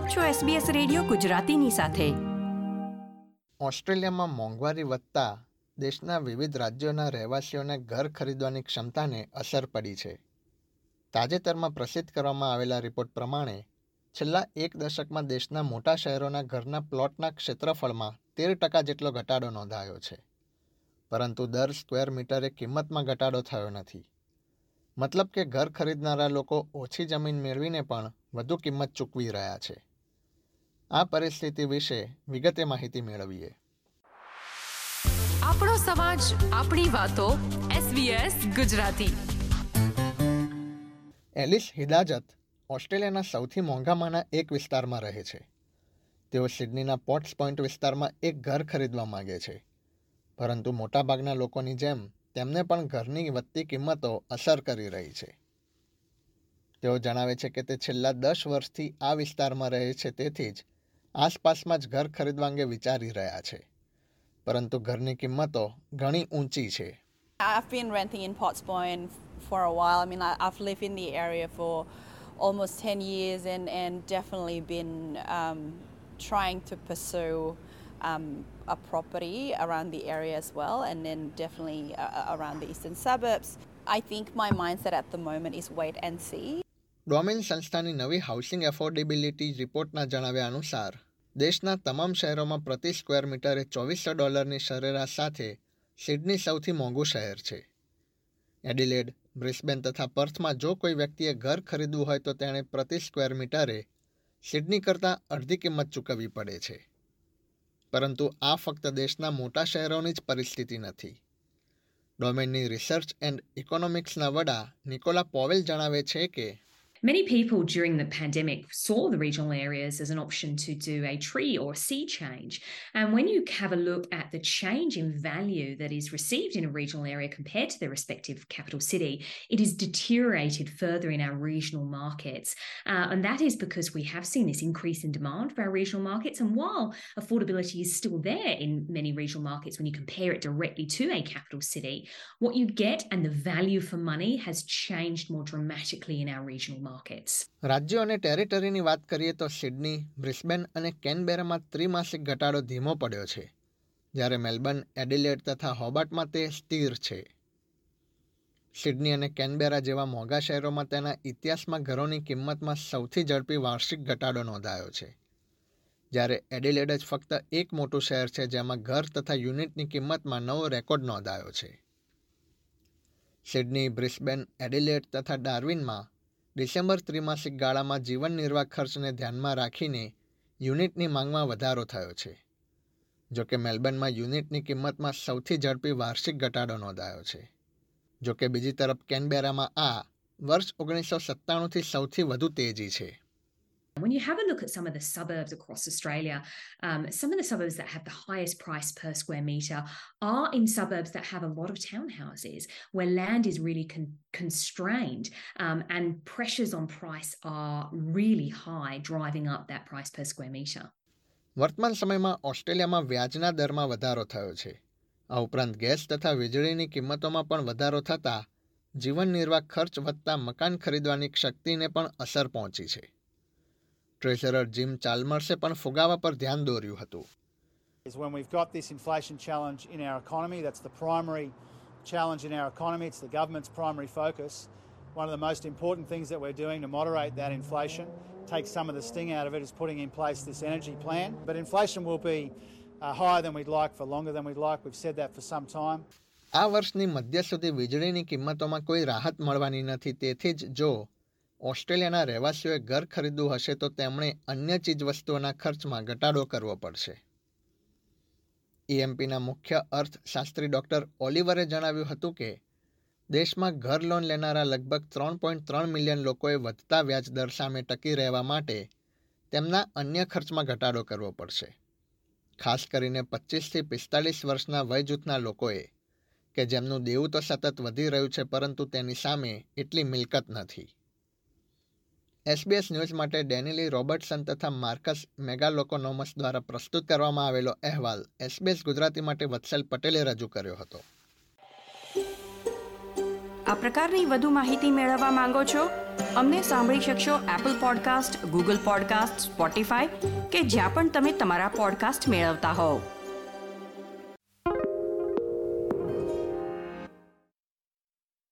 આપ છો SBS radio ગુજરાતીની સાથે. ઓસ્ટ્રેલિયામાં મોંઘવારી વધતા દેશના વિવિધ રાજ્યોના રહેવાસીઓને ઘર ખરીદવાની ક્ષમતાને અસર પડી છે. તાજેતરમાં પ્રસિદ્ધ કરવામાં આવેલા રિપોર્ટ પ્રમાણે છેલ્લા એક દશકમાં દેશના મોટા શહેરોના ઘરના પ્લોટના ક્ષેત્રફળમાં તેર ટકા જેટલો ઘટાડો નોંધાયો છે. પરંતુ દર સ્ક્વેર મીટરે કિંમતમાં ઘટાડો થયો નથી. મતલબ કે ઘર ખરીદનારા લોકો ઓછી જમીન મેળવીને પણ વધુ કિંમત ચૂકવી રહ્યા છે. આ પરિસ્થિતિ વિશે વિગતે માહિતી મેળવીએ. આપણો સમાજ આપણી વાતો SBS ગુજરાતી. એલિસ હિદાજત ઓસ્ટ્રેલિયાના સૌથી મોંઘામાંના એક વિસ્તારમાં રહે છે. તેઓ સિડનીના પોટ્સ પોઈન્ટ વિસ્તારમાં એક ઘર ખરીદવા માગે છે. પરંતુ મોટાભાગના લોકોની જેમ તેમને પણ ઘરની વધતી કિંમતો અસર કરી રહી છે. તેઓ જણાવે છે કે તે છેલ્લા દસ વર્ષથી આ વિસ્તારમાં રહે છે તેથી જ આસપાસમાં જ ઘર ખરીદવા અંગે વિચારી રહ્યા છે પરંતુ ઘરની કિંમતો ઘણી ઊંચી છે I've been renting in Potts Point for a while. I mean, I- I've lived in the area for almost 10 years and, and definitely been um, trying to pursue um, a property around the area as well, and then definitely uh, around the eastern suburbs. I think my mindset at the moment is wait and see. Domain સંસ્થાની નવી housing એફોર્ડેબિલિટી રિપોર્ટના જણાવ્યા અનુસાર, દેશના તમામ શહેરોમાં પ્રતિ square મીટરે ચોવીસો ડોલરની સરેરાશ સાથે સિડની સૌથી મોંઘું શહેર છે. એડિલેડ, બ્રિસ્બેન તથા પર્થમાં જો કોઈ વ્યક્તિએ ઘર ખરીદવું હોય તો તેણે પ્રતિ સ્ક્વેર મીટરે સિડની કરતાં અડધી કિંમત ચૂકવવી પડે છે. પરંતુ આ ફક્ત દેશના મોટા શહેરોની જ પરિસ્થિતિ નથી. ડોમેનની રિસર્ચ એન્ડ ઇકોનોમિક્સના વડા નિકોલા પોવેલ જણાવે છે કે Many people during the pandemic saw the regional areas as an option to do a tree or sea change. And when you have a look at the change in value that is received in a regional area compared to their respective capital city, it is deteriorated further in our regional markets. Uh, and that is because we have seen this increase in demand for our regional markets. And while affordability is still there in many regional markets when you compare it directly to a capital city, what you get and the value for money has changed more dramatically in our regional markets. રાજ્યો અને ટેરિટરીની વાત કરીએ તો Sydney, Brisbane અને કેનબેરામાં ત્રિમાસિક ઘટાડો ધીમો પડ્યો છે, જ્યારે મેલબર્ન, એડિલેડ તથા હોબાર્ટમાં તે સ્થિર છે. સિડની અને કેનબેરા જેવા મોંઘા શહેરોમાં તેના ઇતિહાસમાં ઘરોની કિંમતમાં સૌથી ઝડપી વાર્ષિક ઘટાડો નોંધાયો છે, જ્યારે એડિલેડ જ ફક્ત એક મોટું શહેર છે જેમાં ઘર તથા યુનિટની કિંમતમાં નવો રેકોર્ડ નોંધાયો છે. સિડની, બ્રિસ્બેન, એડિલેડ તથા ડાર્વિનમાં ડિસેમ્બર ત્રિમાસિક ગાળામાં જીવન નિર્વાહ ખર્ચને ધ્યાનમાં રાખીને યુનિટની માંગમાં વધારો થયો છે. જોકે મેલબર્નમાં યુનિટની કિંમતમાં સૌથી ઝડપી વાર્ષિક ઘટાડો નોંધાયો છે. જોકે બીજી તરફ કેનબેરામાં આ વર્ષ ઓગણીસો સત્તાણુંથી સૌથી વધુ તેજી છે. When you have a look at some of the suburbs across Australia, um, some of the suburbs that have the highest price per square metre are in suburbs that have a lot of townhouses where land is really con- constrained um, and pressures on price are really high, driving up that price per square metre. વર્તમાન સમયમાં ઓસ્ટ્રેલિયામાં વ્યાજના દરમાં વધારો થયો છે આ ઉપરાંત ગેસ તથા વીજળીની કિંમતોમાં પણ વધારો થતાં જીવન નિર્વાહ ખર્ચ વધતા મકાન ખરીદવાની શક્તિને પણ અસર પહોંચી છે ટ્રેઝરર જીમ ચાલ્મર્સે પણ ફુગાવા પર ધ્યાન દોર્યું હતું is when we've got this inflation challenge in our economy. That's the primary challenge in our economy. It's the government's primary focus. One of the most important things that we're doing to moderate that inflation, take some of the sting out of it, is putting in place this energy plan. But inflation will be uh, higher than we'd like for longer than we'd like. We've said that for some time. આ વર્ષની મધ્ય સુધી વીજળીની કિંમતોમાં કોઈ રાહત મળવાની નથી તેથી જ જો ઓસ્ટ્રેલિયાના રહેવાસીઓએ ઘર ખરીદવું હશે તો તેમણે અન્ય ચીજવસ્તુઓના ખર્ચમાં ઘટાડો કરવો પડશે. ઈએમપીના મુખ્ય અર્થશાસ્ત્રી ડોક્ટર ઓલિવરે જણાવ્યું હતું કે, દેશમાં ઘર લોન લેનારા લગભગ ત્રણ પોઈન્ટ ત્રણ મિલિયન લોકોએ વધતા વ્યાજદર સામે ટકી રહેવા માટે તેમના અન્ય ખર્ચમાં ઘટાડો કરવો પડશે. ખાસ કરીને પચીસથી પિસ્તાલીસ વર્ષના વય જૂથના લોકોએ, કે જેમનું દેવું તો સતત વધી રહ્યું છે, પરંતુ તેની સામે એટલી મિલકત નથી. એસબીએસ ન્યૂઝ માટે ડેનિલી રોબર્ટસન તથા માર્કસ મેગાલોકોનોમસ દ્વારા પ્રસ્તુત કરવામાં આવેલો અહેવાલ એસબીએસ ગુજરાતી માટે વત્સલ પટેલે રજૂ કર્યો હતો. આ પ્રકારની વધુ માહિતી મેળવવા માંગો છો? અમને સાંભળી શકશો Apple podcast Google podcast Spotify કે જ્યાં પણ તમે તમારા પોડકાસ્ટ મેળવતા હોવ.